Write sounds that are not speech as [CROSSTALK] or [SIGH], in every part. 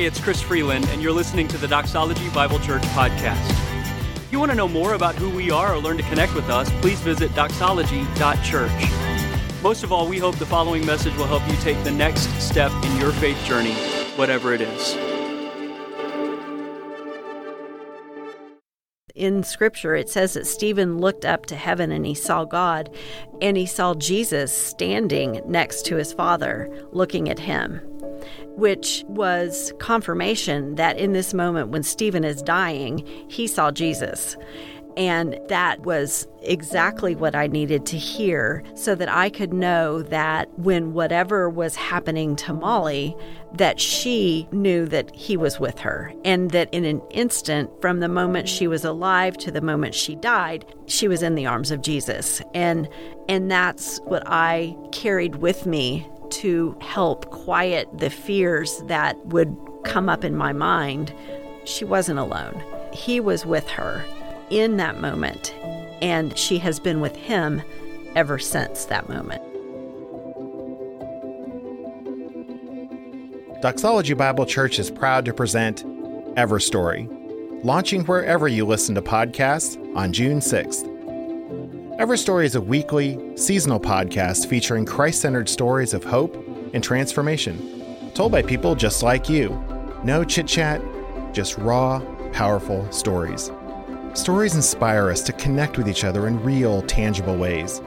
Hey, it's Chris Freeland, and you're listening to the Doxology Bible Church podcast. If you want to know more about who we are or learn to connect with us, please visit doxology.church. Most of all, we hope the following message will help you take the next step in your faith journey, whatever it is. in scripture it says that Stephen looked up to heaven and he saw God and he saw Jesus standing next to his father looking at him which was confirmation that in this moment when Stephen is dying he saw Jesus and that was exactly what I needed to hear so that I could know that when whatever was happening to Molly, that she knew that he was with her. And that in an instant, from the moment she was alive to the moment she died, she was in the arms of Jesus. And and that's what I carried with me to help quiet the fears that would come up in my mind. She wasn't alone. He was with her in that moment, and she has been with him ever since that moment. Doxology Bible Church is proud to present Everstory, launching wherever you listen to podcasts on June 6th. Everstory is a weekly, seasonal podcast featuring Christ centered stories of hope and transformation, told by people just like you. No chit chat, just raw, powerful stories. Stories inspire us to connect with each other in real, tangible ways.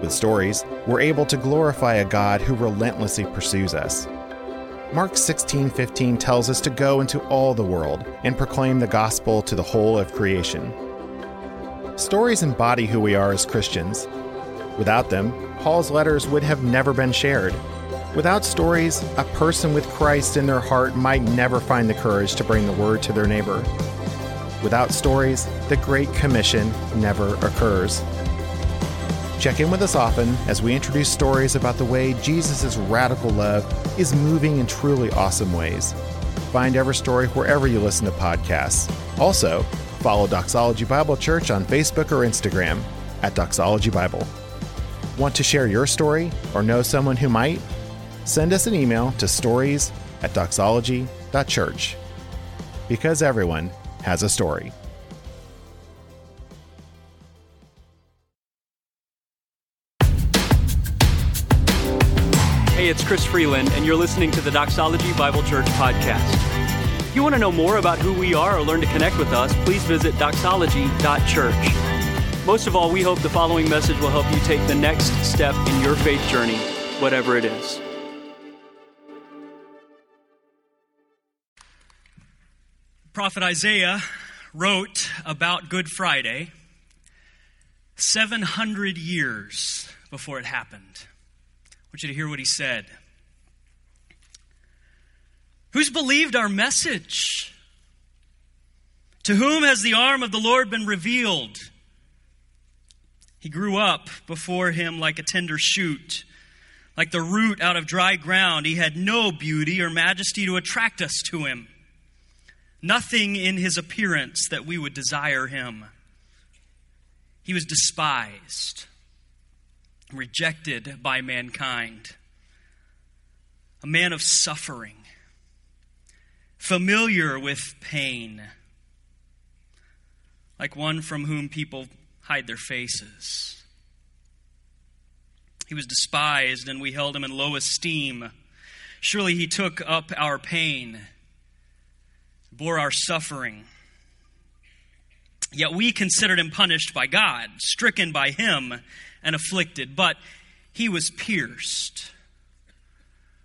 With stories, we're able to glorify a God who relentlessly pursues us. Mark 16:15 tells us to go into all the world and proclaim the gospel to the whole of creation. Stories embody who we are as Christians. Without them, Paul's letters would have never been shared. Without stories, a person with Christ in their heart might never find the courage to bring the word to their neighbor. Without stories, the Great Commission never occurs. Check in with us often as we introduce stories about the way Jesus' radical love is moving in truly awesome ways. Find Everstory wherever you listen to podcasts. Also, follow Doxology Bible Church on Facebook or Instagram at Doxology Bible. Want to share your story or know someone who might? Send us an email to stories at doxology.church. Because everyone has a story. Hey, it's Chris Freeland, and you're listening to the Doxology Bible Church podcast. If you want to know more about who we are or learn to connect with us, please visit doxology.church. Most of all, we hope the following message will help you take the next step in your faith journey, whatever it is. prophet Isaiah wrote about Good Friday 700 years before it happened. I want you to hear what he said. Who's believed our message? To whom has the arm of the Lord been revealed? He grew up before him like a tender shoot, like the root out of dry ground. He had no beauty or majesty to attract us to him nothing in his appearance that we would desire him. He was despised, rejected by mankind, a man of suffering, familiar with pain, like one from whom people hide their faces. He was despised, and we held him in low esteem. Surely he took up our pain bore our suffering. Yet we considered him punished by God, stricken by him, and afflicted. But he was pierced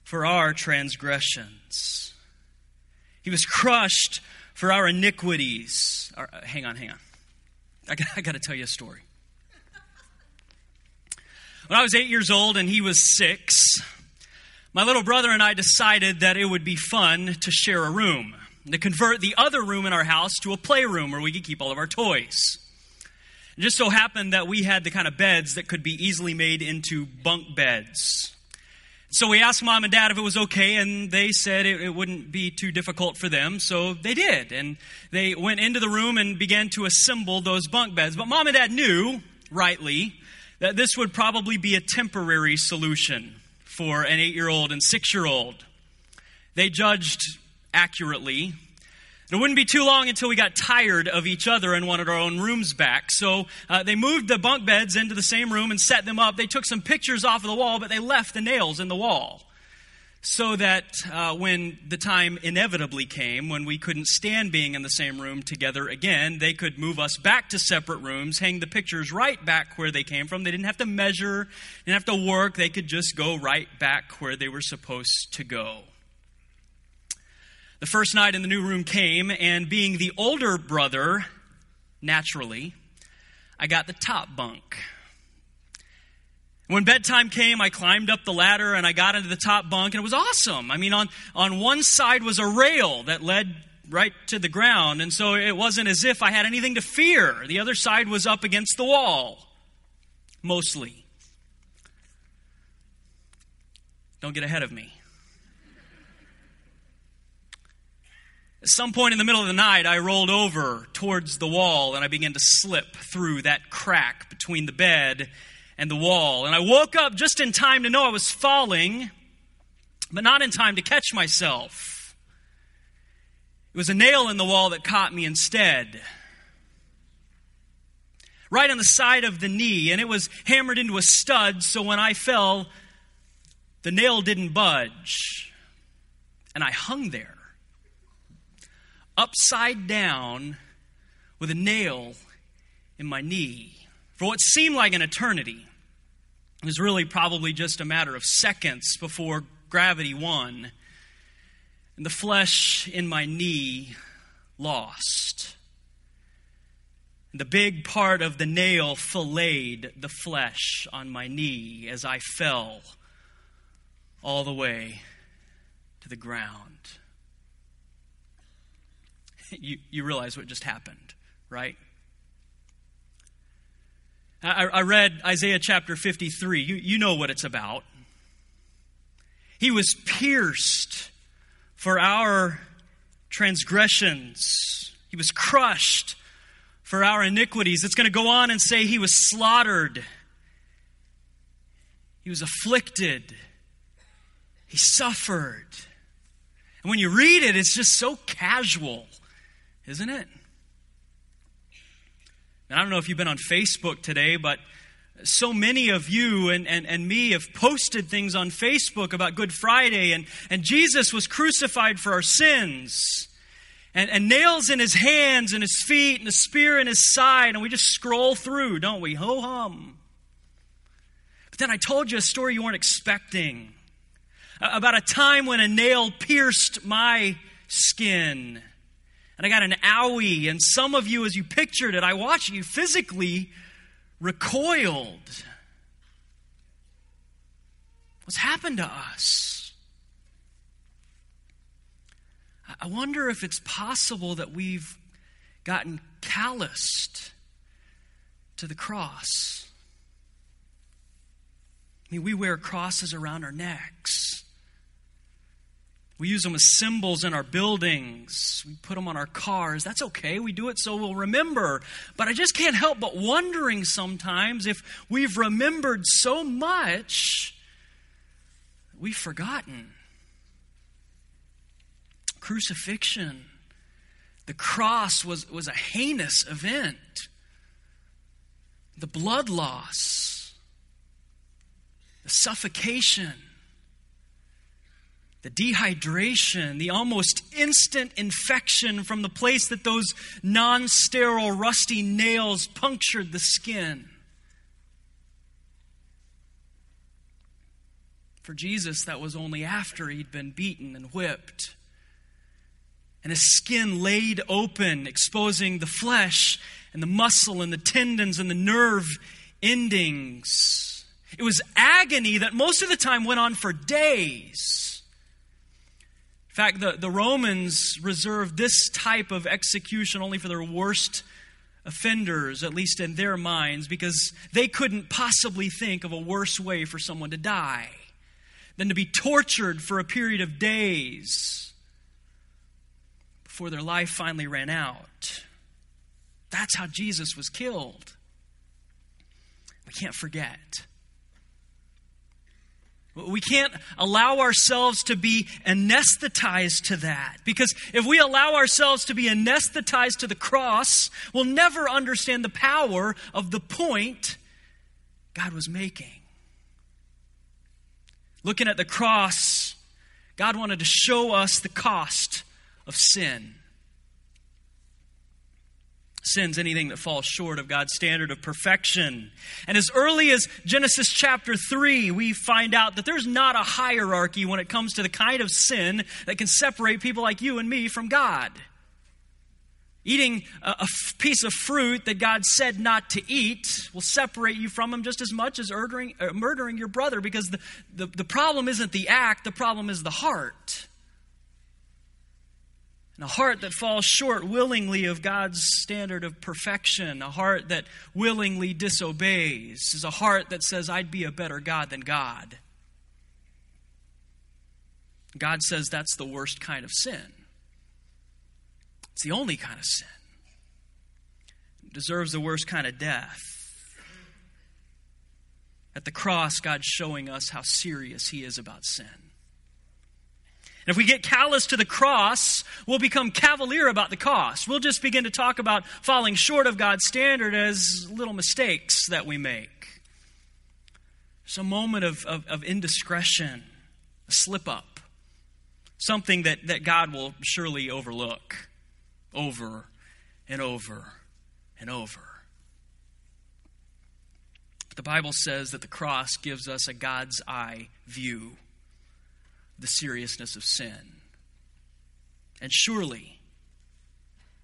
for our transgressions, he was crushed for our iniquities. Hang on, hang on. I got, I got to tell you a story. When I was eight years old and he was six, my little brother and I decided that it would be fun to share a room to convert the other room in our house to a playroom where we could keep all of our toys. It just so happened that we had the kind of beds that could be easily made into bunk beds. So we asked mom and dad if it was okay, and they said it, it, wouldn't be too difficult for them, so they did. And they went into the room and began to assemble those bunk beds. But mom and dad knew, rightly, that this would probably be a temporary solution for an eight year old and six year old. They judged accurately. It wouldn't be too long until we got tired of each other and wanted our own rooms back. So uh, they moved the bunk beds into the same room and set them up. They took some pictures off of the wall, but they left the nails in the wall so that uh, when the time inevitably came, when we couldn't stand being in the same room together again, they could move us back to separate rooms, hang the pictures right back where they came from. They didn't have to measure, didn't have to work. They could just go right back where they were supposed to go. The first night in the new room came, and being the older brother, naturally, I got the top bunk. When bedtime came, I climbed up the ladder and I got into the top bunk, and it was awesome. I mean, on, on one side was a rail that led right to the ground, and so it wasn't as if I had anything to fear. The other side was up against the wall, mostly. Don't get ahead of me. At some point in the middle of the night, I rolled over towards the wall and I began to slip through that crack between the bed and the wall. And I woke up just in time to know I was falling, but not in time to catch myself. It was a nail in the wall that caught me instead. Right on the side of the knee, and it was hammered into a stud, so when I fell, the nail didn't budge. And I hung there upside down with a nail in my knee for what seemed like an eternity. It was really probably just a matter of seconds before gravity won, and the flesh in my knee lost. The big part of the nail filleted the flesh on my knee as I fell all the way to the ground [LAUGHS] you, you realize what just happened, right? I, I read Isaiah chapter 53. You, you know what it's about. He was pierced for our transgressions, he was crushed for our iniquities. It's going to go on and say he was slaughtered, he was afflicted, he suffered. And when you read it, it's just so casual isn't it? And I don't know if you've been on Facebook today, but so many of you and, and, and me have posted things on Facebook about Good Friday, and, and Jesus was crucified for our sins. And, and nails in his hands and his feet and a spear in his side, and we just scroll through, don't we? Ho hum. But then I told you a story you weren't expecting about a time when a nail pierced my skin and I got an owie. And some of you, as you pictured it, I watched you physically recoiled. What's happened to us? I wonder if it's possible that we've gotten calloused to the cross. I mean, we wear crosses around our necks. We use them as symbols in our buildings. We put them on our cars. That's okay. We do it so we'll remember. But I just can't help but wondering sometimes if we've remembered so much, we've forgotten. Crucifixion, the cross was, was a heinous event. The blood loss, the suffocation the dehydration, the almost instant infection from the place that those non sterile, rusty nails punctured the skin. For Jesus, that was only after he'd been beaten and whipped. And his skin laid open, exposing the flesh and the muscle and the tendons and the nerve endings. It was agony that most of the time went on for days. In fact, the, the Romans reserved this type of execution only for their worst offenders, at least in their minds, because they couldn't possibly think of a worse way for someone to die than to be tortured for a period of days before their life finally ran out. That's how Jesus was killed. We can't forget. We can't allow ourselves to be anesthetized to that. Because if we allow ourselves to be anesthetized to the cross, we'll never understand the power of the point God was making. Looking at the cross, God wanted to show us the cost of sin. Sin's anything that falls short of God's standard of perfection. And as early as Genesis chapter 3, we find out that there's not a hierarchy when it comes to the kind of sin that can separate people like you and me from God. Eating a, piece of fruit that God said not to eat will separate you from Him just as much as murdering, uh, murdering your brother because the, the, the problem isn't the act, the problem is the heart. And a heart that falls short willingly of God's standard of perfection, a heart that willingly disobeys, is a heart that says, I'd be a better God than God. God says that's the worst kind of sin. It's the only kind of sin. It deserves the worst kind of death. At the cross, God's showing us how serious He is about sin. And if we get callous to the cross, we'll become cavalier about the cost. We'll just begin to talk about falling short of God's standard as little mistakes that we make. It's a moment of, of, of indiscretion, a slip up, something that, that God will surely overlook over and over and over. But the Bible says that the cross gives us a God's eye view the seriousness of sin. And surely,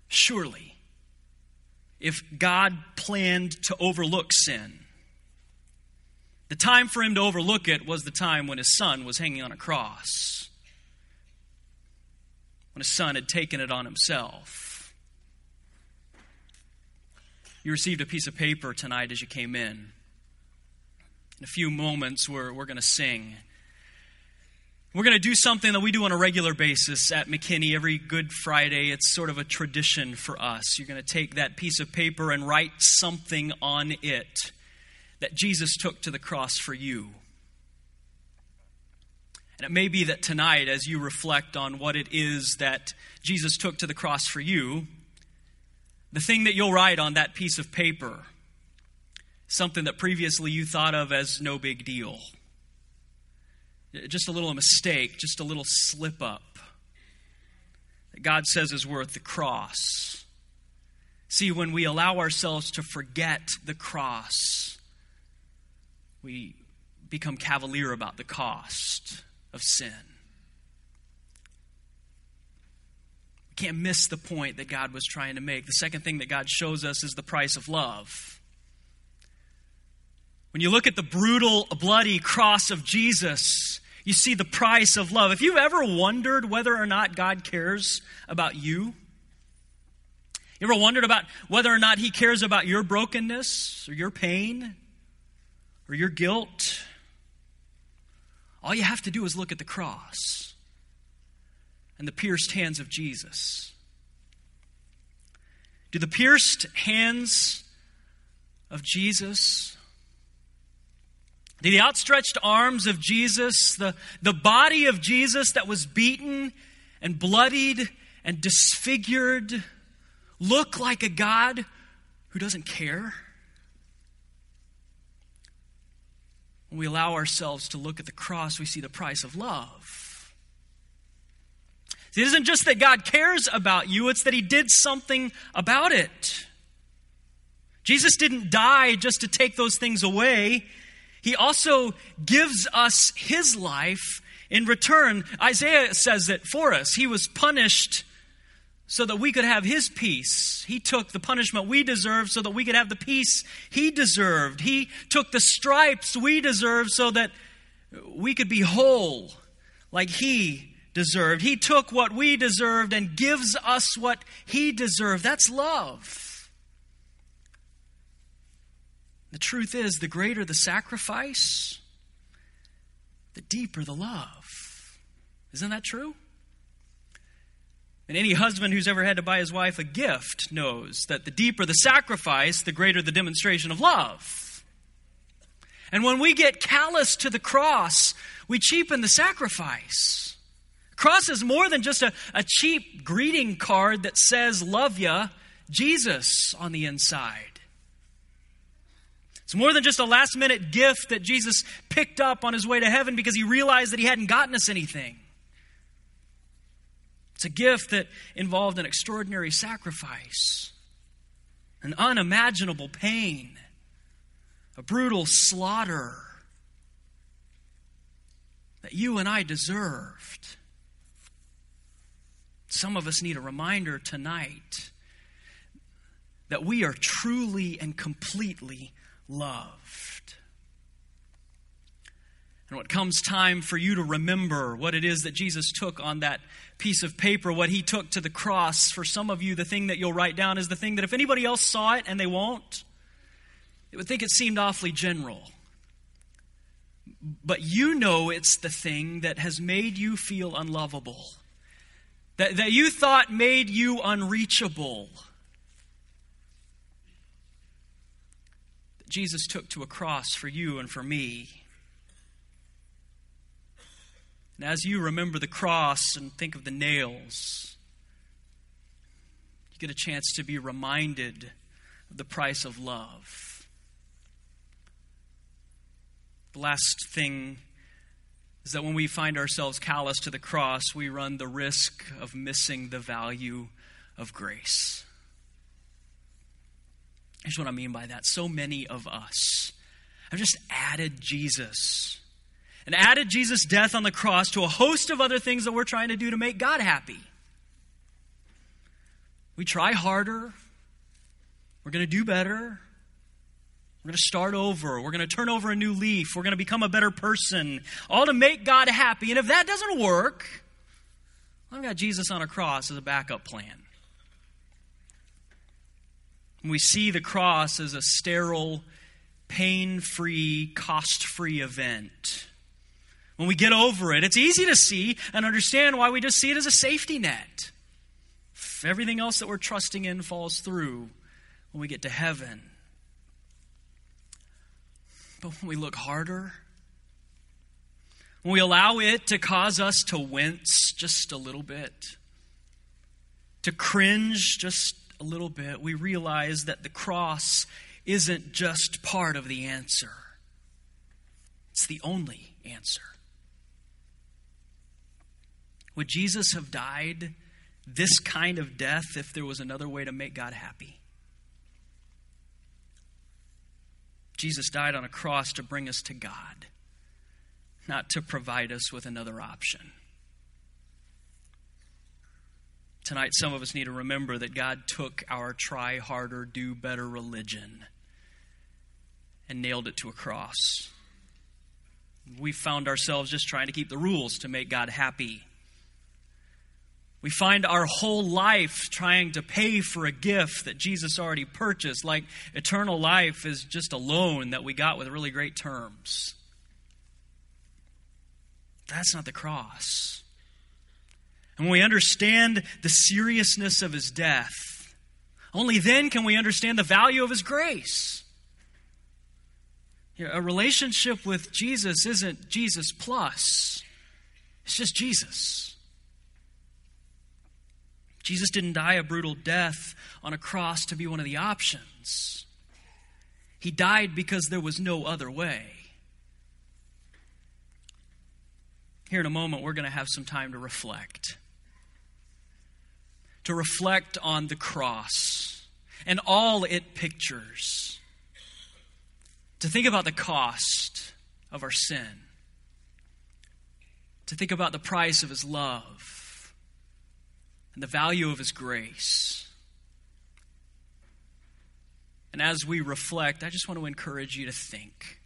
surely, if God planned to overlook sin, the time for him to overlook it was the time when his son was hanging on a cross, when his son had taken it on himself. You received a piece of paper tonight as you came in. In a few moments, we're, we're going to sing. We're going to do something that we do on a regular basis at McKinney every Good Friday. It's sort of a tradition for us. You're going to take that piece of paper and write something on it that Jesus took to the cross for you. And it may be that tonight, as you reflect on what it is that Jesus took to the cross for you, the thing that you'll write on that piece of paper, something that previously you thought of as no big deal just a little mistake, just a little slip up that God says is worth the cross. See, when we allow ourselves to forget the cross, we become cavalier about the cost of sin. We can't miss the point that God was trying to make. The second thing that God shows us is the price of love. When you look at the brutal, bloody cross of Jesus, you see the price of love. If you've ever wondered whether or not God cares about you, you ever wondered about whether or not He cares about your brokenness or your pain or your guilt? All you have to do is look at the cross and the pierced hands of Jesus. Do the pierced hands of Jesus the outstretched arms of Jesus, the, the body of Jesus that was beaten and bloodied and disfigured, look like a God who doesn't care? When we allow ourselves to look at the cross, we see the price of love. It isn't just that God cares about you, it's that He did something about it. Jesus didn't die just to take those things away. He also gives us his life in return. Isaiah says it for us. He was punished so that we could have his peace. He took the punishment we deserved so that we could have the peace he deserved. He took the stripes we deserved so that we could be whole like he deserved. He took what we deserved and gives us what he deserved. That's love. The truth is, the greater the sacrifice, the deeper the love. Isn't that true? And any husband who's ever had to buy his wife a gift knows that the deeper the sacrifice, the greater the demonstration of love. And when we get callous to the cross, we cheapen the sacrifice. Cross is more than just a, a cheap greeting card that says, Love ya, Jesus on the inside. It's more than just a last minute gift that Jesus picked up on his way to heaven because he realized that he hadn't gotten us anything. It's a gift that involved an extraordinary sacrifice, an unimaginable pain, a brutal slaughter that you and I deserved. Some of us need a reminder tonight that we are truly and completely loved. And when it comes time for you to remember what it is that Jesus took on that piece of paper, what he took to the cross, for some of you, the thing that you'll write down is the thing that if anybody else saw it and they won't, they would think it seemed awfully general. But you know it's the thing that has made you feel unlovable, that, that you thought made you unreachable Jesus took to a cross for you and for me. And as you remember the cross and think of the nails, you get a chance to be reminded of the price of love. The last thing is that when we find ourselves callous to the cross, we run the risk of missing the value of grace. Here's what I mean by that. So many of us have just added Jesus and added Jesus' death on the cross to a host of other things that we're trying to do to make God happy. We try harder. We're going to do better. We're going to start over. We're going to turn over a new leaf. We're going to become a better person, all to make God happy. And if that doesn't work, I've got Jesus on a cross as a backup plan. We see the cross as a sterile, pain free, cost free event. When we get over it, it's easy to see and understand why we just see it as a safety net. If everything else that we're trusting in falls through when we get to heaven. But when we look harder, when we allow it to cause us to wince just a little bit, to cringe just a little bit, we realize that the cross isn't just part of the answer, it's the only answer. Would Jesus have died this kind of death if there was another way to make God happy? Jesus died on a cross to bring us to God, not to provide us with another option. Tonight, some of us need to remember that God took our try harder, do better religion and nailed it to a cross. We found ourselves just trying to keep the rules to make God happy. We find our whole life trying to pay for a gift that Jesus already purchased, like eternal life is just a loan that we got with really great terms. That's not the cross. And when we understand the seriousness of his death, only then can we understand the value of his grace. You know, a relationship with Jesus isn't Jesus plus, it's just Jesus. Jesus didn't die a brutal death on a cross to be one of the options. He died because there was no other way. Here in a moment, we're going to have some time to reflect to reflect on the cross and all it pictures, to think about the cost of our sin, to think about the price of His love and the value of His grace. And as we reflect, I just want to encourage you to think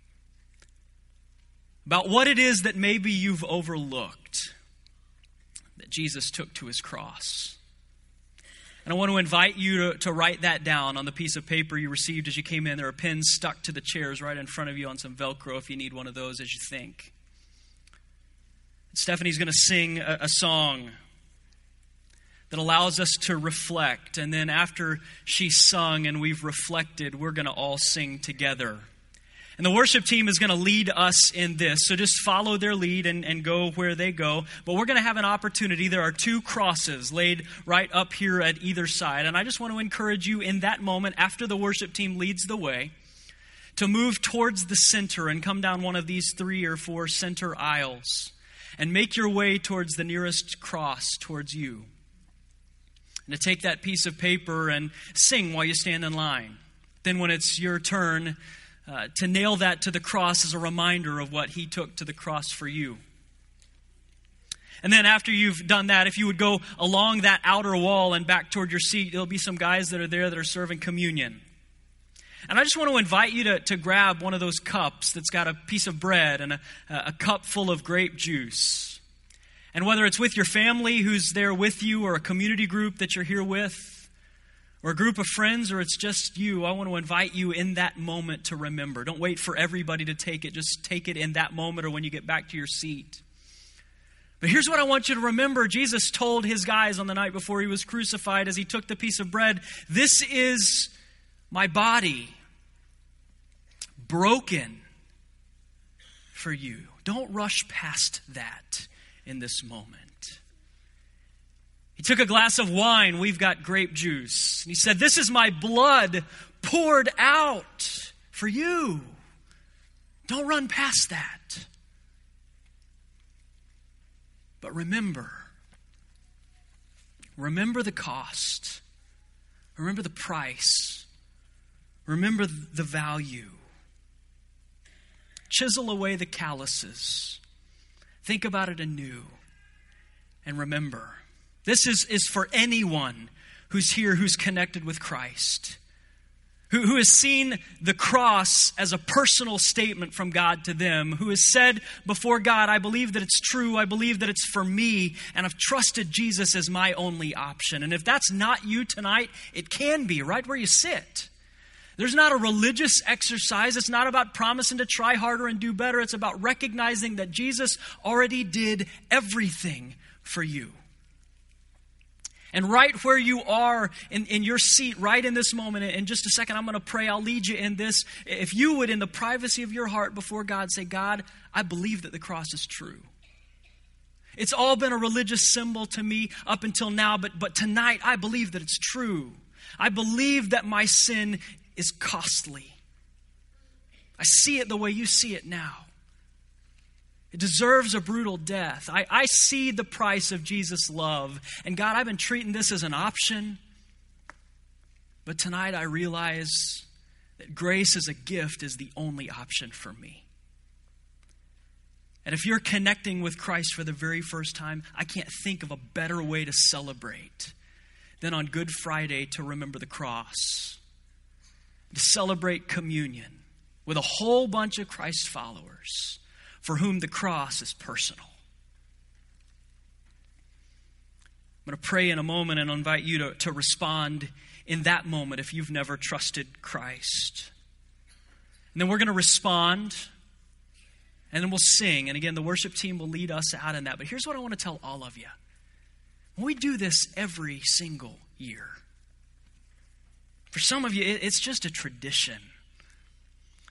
about what it is that maybe you've overlooked that Jesus took to his cross. And I want to invite you to, to write that down on the piece of paper you received as you came in. There are pins stuck to the chairs right in front of you on some Velcro if you need one of those as you think. Stephanie's going to sing a, a song that allows us to reflect. And then after she's sung and we've reflected, we're going to all sing together. And the worship team is going to lead us in this. So just follow their lead and, and go where they go. But we're going to have an opportunity. There are two crosses laid right up here at either side. And I just want to encourage you in that moment, after the worship team leads the way, to move towards the center and come down one of these three or four center aisles and make your way towards the nearest cross towards you. And to take that piece of paper and sing while you stand in line. Then, when it's your turn, uh, to nail that to the cross as a reminder of what he took to the cross for you. And then after you've done that, if you would go along that outer wall and back toward your seat, there'll be some guys that are there that are serving communion. And I just want to invite you to, to grab one of those cups that's got a piece of bread and a, a cup full of grape juice. And whether it's with your family who's there with you or a community group that you're here with, or a group of friends, or it's just you, I want to invite you in that moment to remember. Don't wait for everybody to take it. Just take it in that moment or when you get back to your seat. But here's what I want you to remember Jesus told his guys on the night before he was crucified as he took the piece of bread This is my body broken for you. Don't rush past that in this moment. He took a glass of wine. We've got grape juice. And he said, This is my blood poured out for you. Don't run past that. But remember, remember the cost. Remember the price. Remember the value. Chisel away the calluses. Think about it anew. And remember this is, is for anyone who's here who's connected with Christ, who, who has seen the cross as a personal statement from God to them, who has said before God, I believe that it's true, I believe that it's for me, and I've trusted Jesus as my only option. And if that's not you tonight, it can be right where you sit. There's not a religious exercise. It's not about promising to try harder and do better. It's about recognizing that Jesus already did everything for you. And right where you are in, in your seat, right in this moment, in just a second, I'm going to pray. I'll lead you in this. If you would, in the privacy of your heart before God, say, God, I believe that the cross is true. It's all been a religious symbol to me up until now, but, but tonight I believe that it's true. I believe that my sin is costly. I see it the way you see it now. It deserves a brutal death. I, I see the price of Jesus' love. And God, I've been treating this as an option. But tonight I realize that grace as a gift is the only option for me. And if you're connecting with Christ for the very first time, I can't think of a better way to celebrate than on Good Friday to remember the cross, to celebrate communion with a whole bunch of Christ followers for whom the cross is personal. I'm going to pray in a moment and I'll invite you to, to respond in that moment if you've never trusted Christ. And then we're going to respond and then we'll sing. And again, the worship team will lead us out in that. But here's what I want to tell all of you we do this every single year. For some of you, it's just a tradition.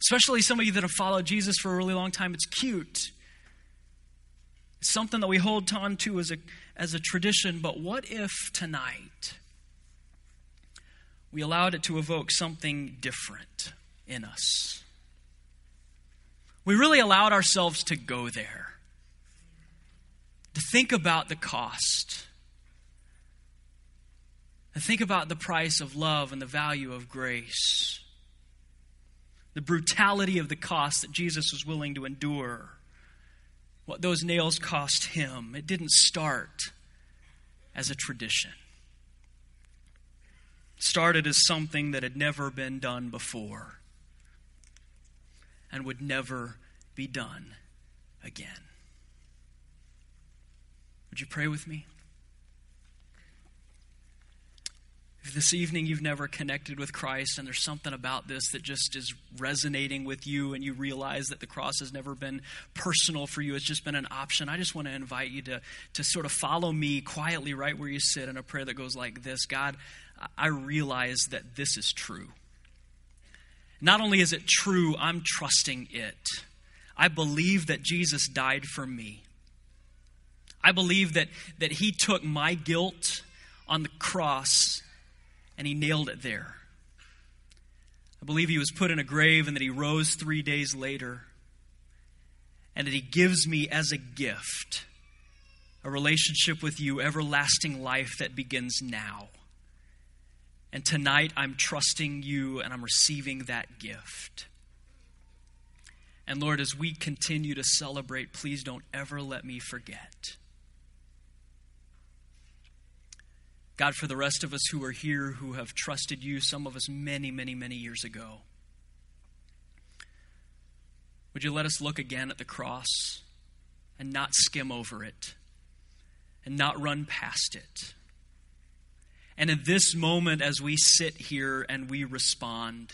Especially some of you that have followed Jesus for a really long time, it's cute. It's something that we hold on to as a, as a tradition, but what if tonight we allowed it to evoke something different in us? We really allowed ourselves to go there, to think about the cost, to think about the price of love and the value of grace the brutality of the cost that Jesus was willing to endure, what those nails cost him. It didn't start as a tradition. It started as something that had never been done before and would never be done again. Would you pray with me? If this evening you've never connected with Christ and there's something about this that just is resonating with you and you realize that the cross has never been personal for you, it's just been an option, I just want to invite you to, to sort of follow me quietly right where you sit in a prayer that goes like this God, I realize that this is true. Not only is it true, I'm trusting it. I believe that Jesus died for me. I believe that, that He took my guilt on the cross and He nailed it there. I believe He was put in a grave and that He rose three days later and that He gives me as a gift a relationship with you, everlasting life that begins now. And tonight I'm trusting you and I'm receiving that gift. And Lord, as we continue to celebrate, please don't ever let me forget. God, for the rest of us who are here who have trusted you, some of us many, many, many years ago, would you let us look again at the cross and not skim over it and not run past it? And in this moment, as we sit here and we respond,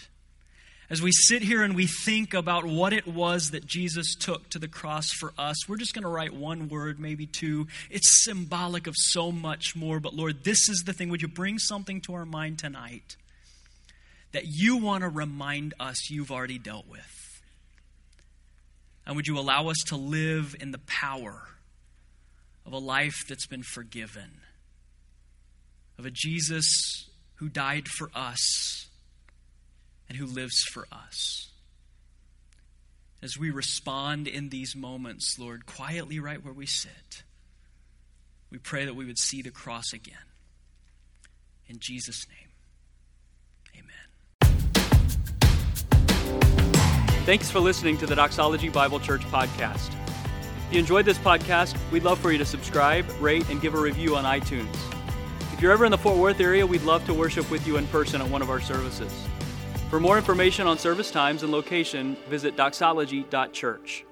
as we sit here and we think about what it was that Jesus took to the cross for us, we're just going to write one word, maybe two. It's symbolic of so much more. But Lord, this is the thing. Would you bring something to our mind tonight that you want to remind us you've already dealt with? And would you allow us to live in the power of a life that's been forgiven? of a Jesus who died for us and who lives for us. As we respond in these moments, Lord, quietly right where we sit, we pray that we would see the cross again. In Jesus' name, amen. Thanks for listening to the Doxology Bible Church podcast. If you enjoyed this podcast, we'd love for you to subscribe, rate, and give a review on iTunes. If you're ever in the Fort Worth area, we'd love to worship with you in person at one of our services. For more information on service times and location, visit doxology.church.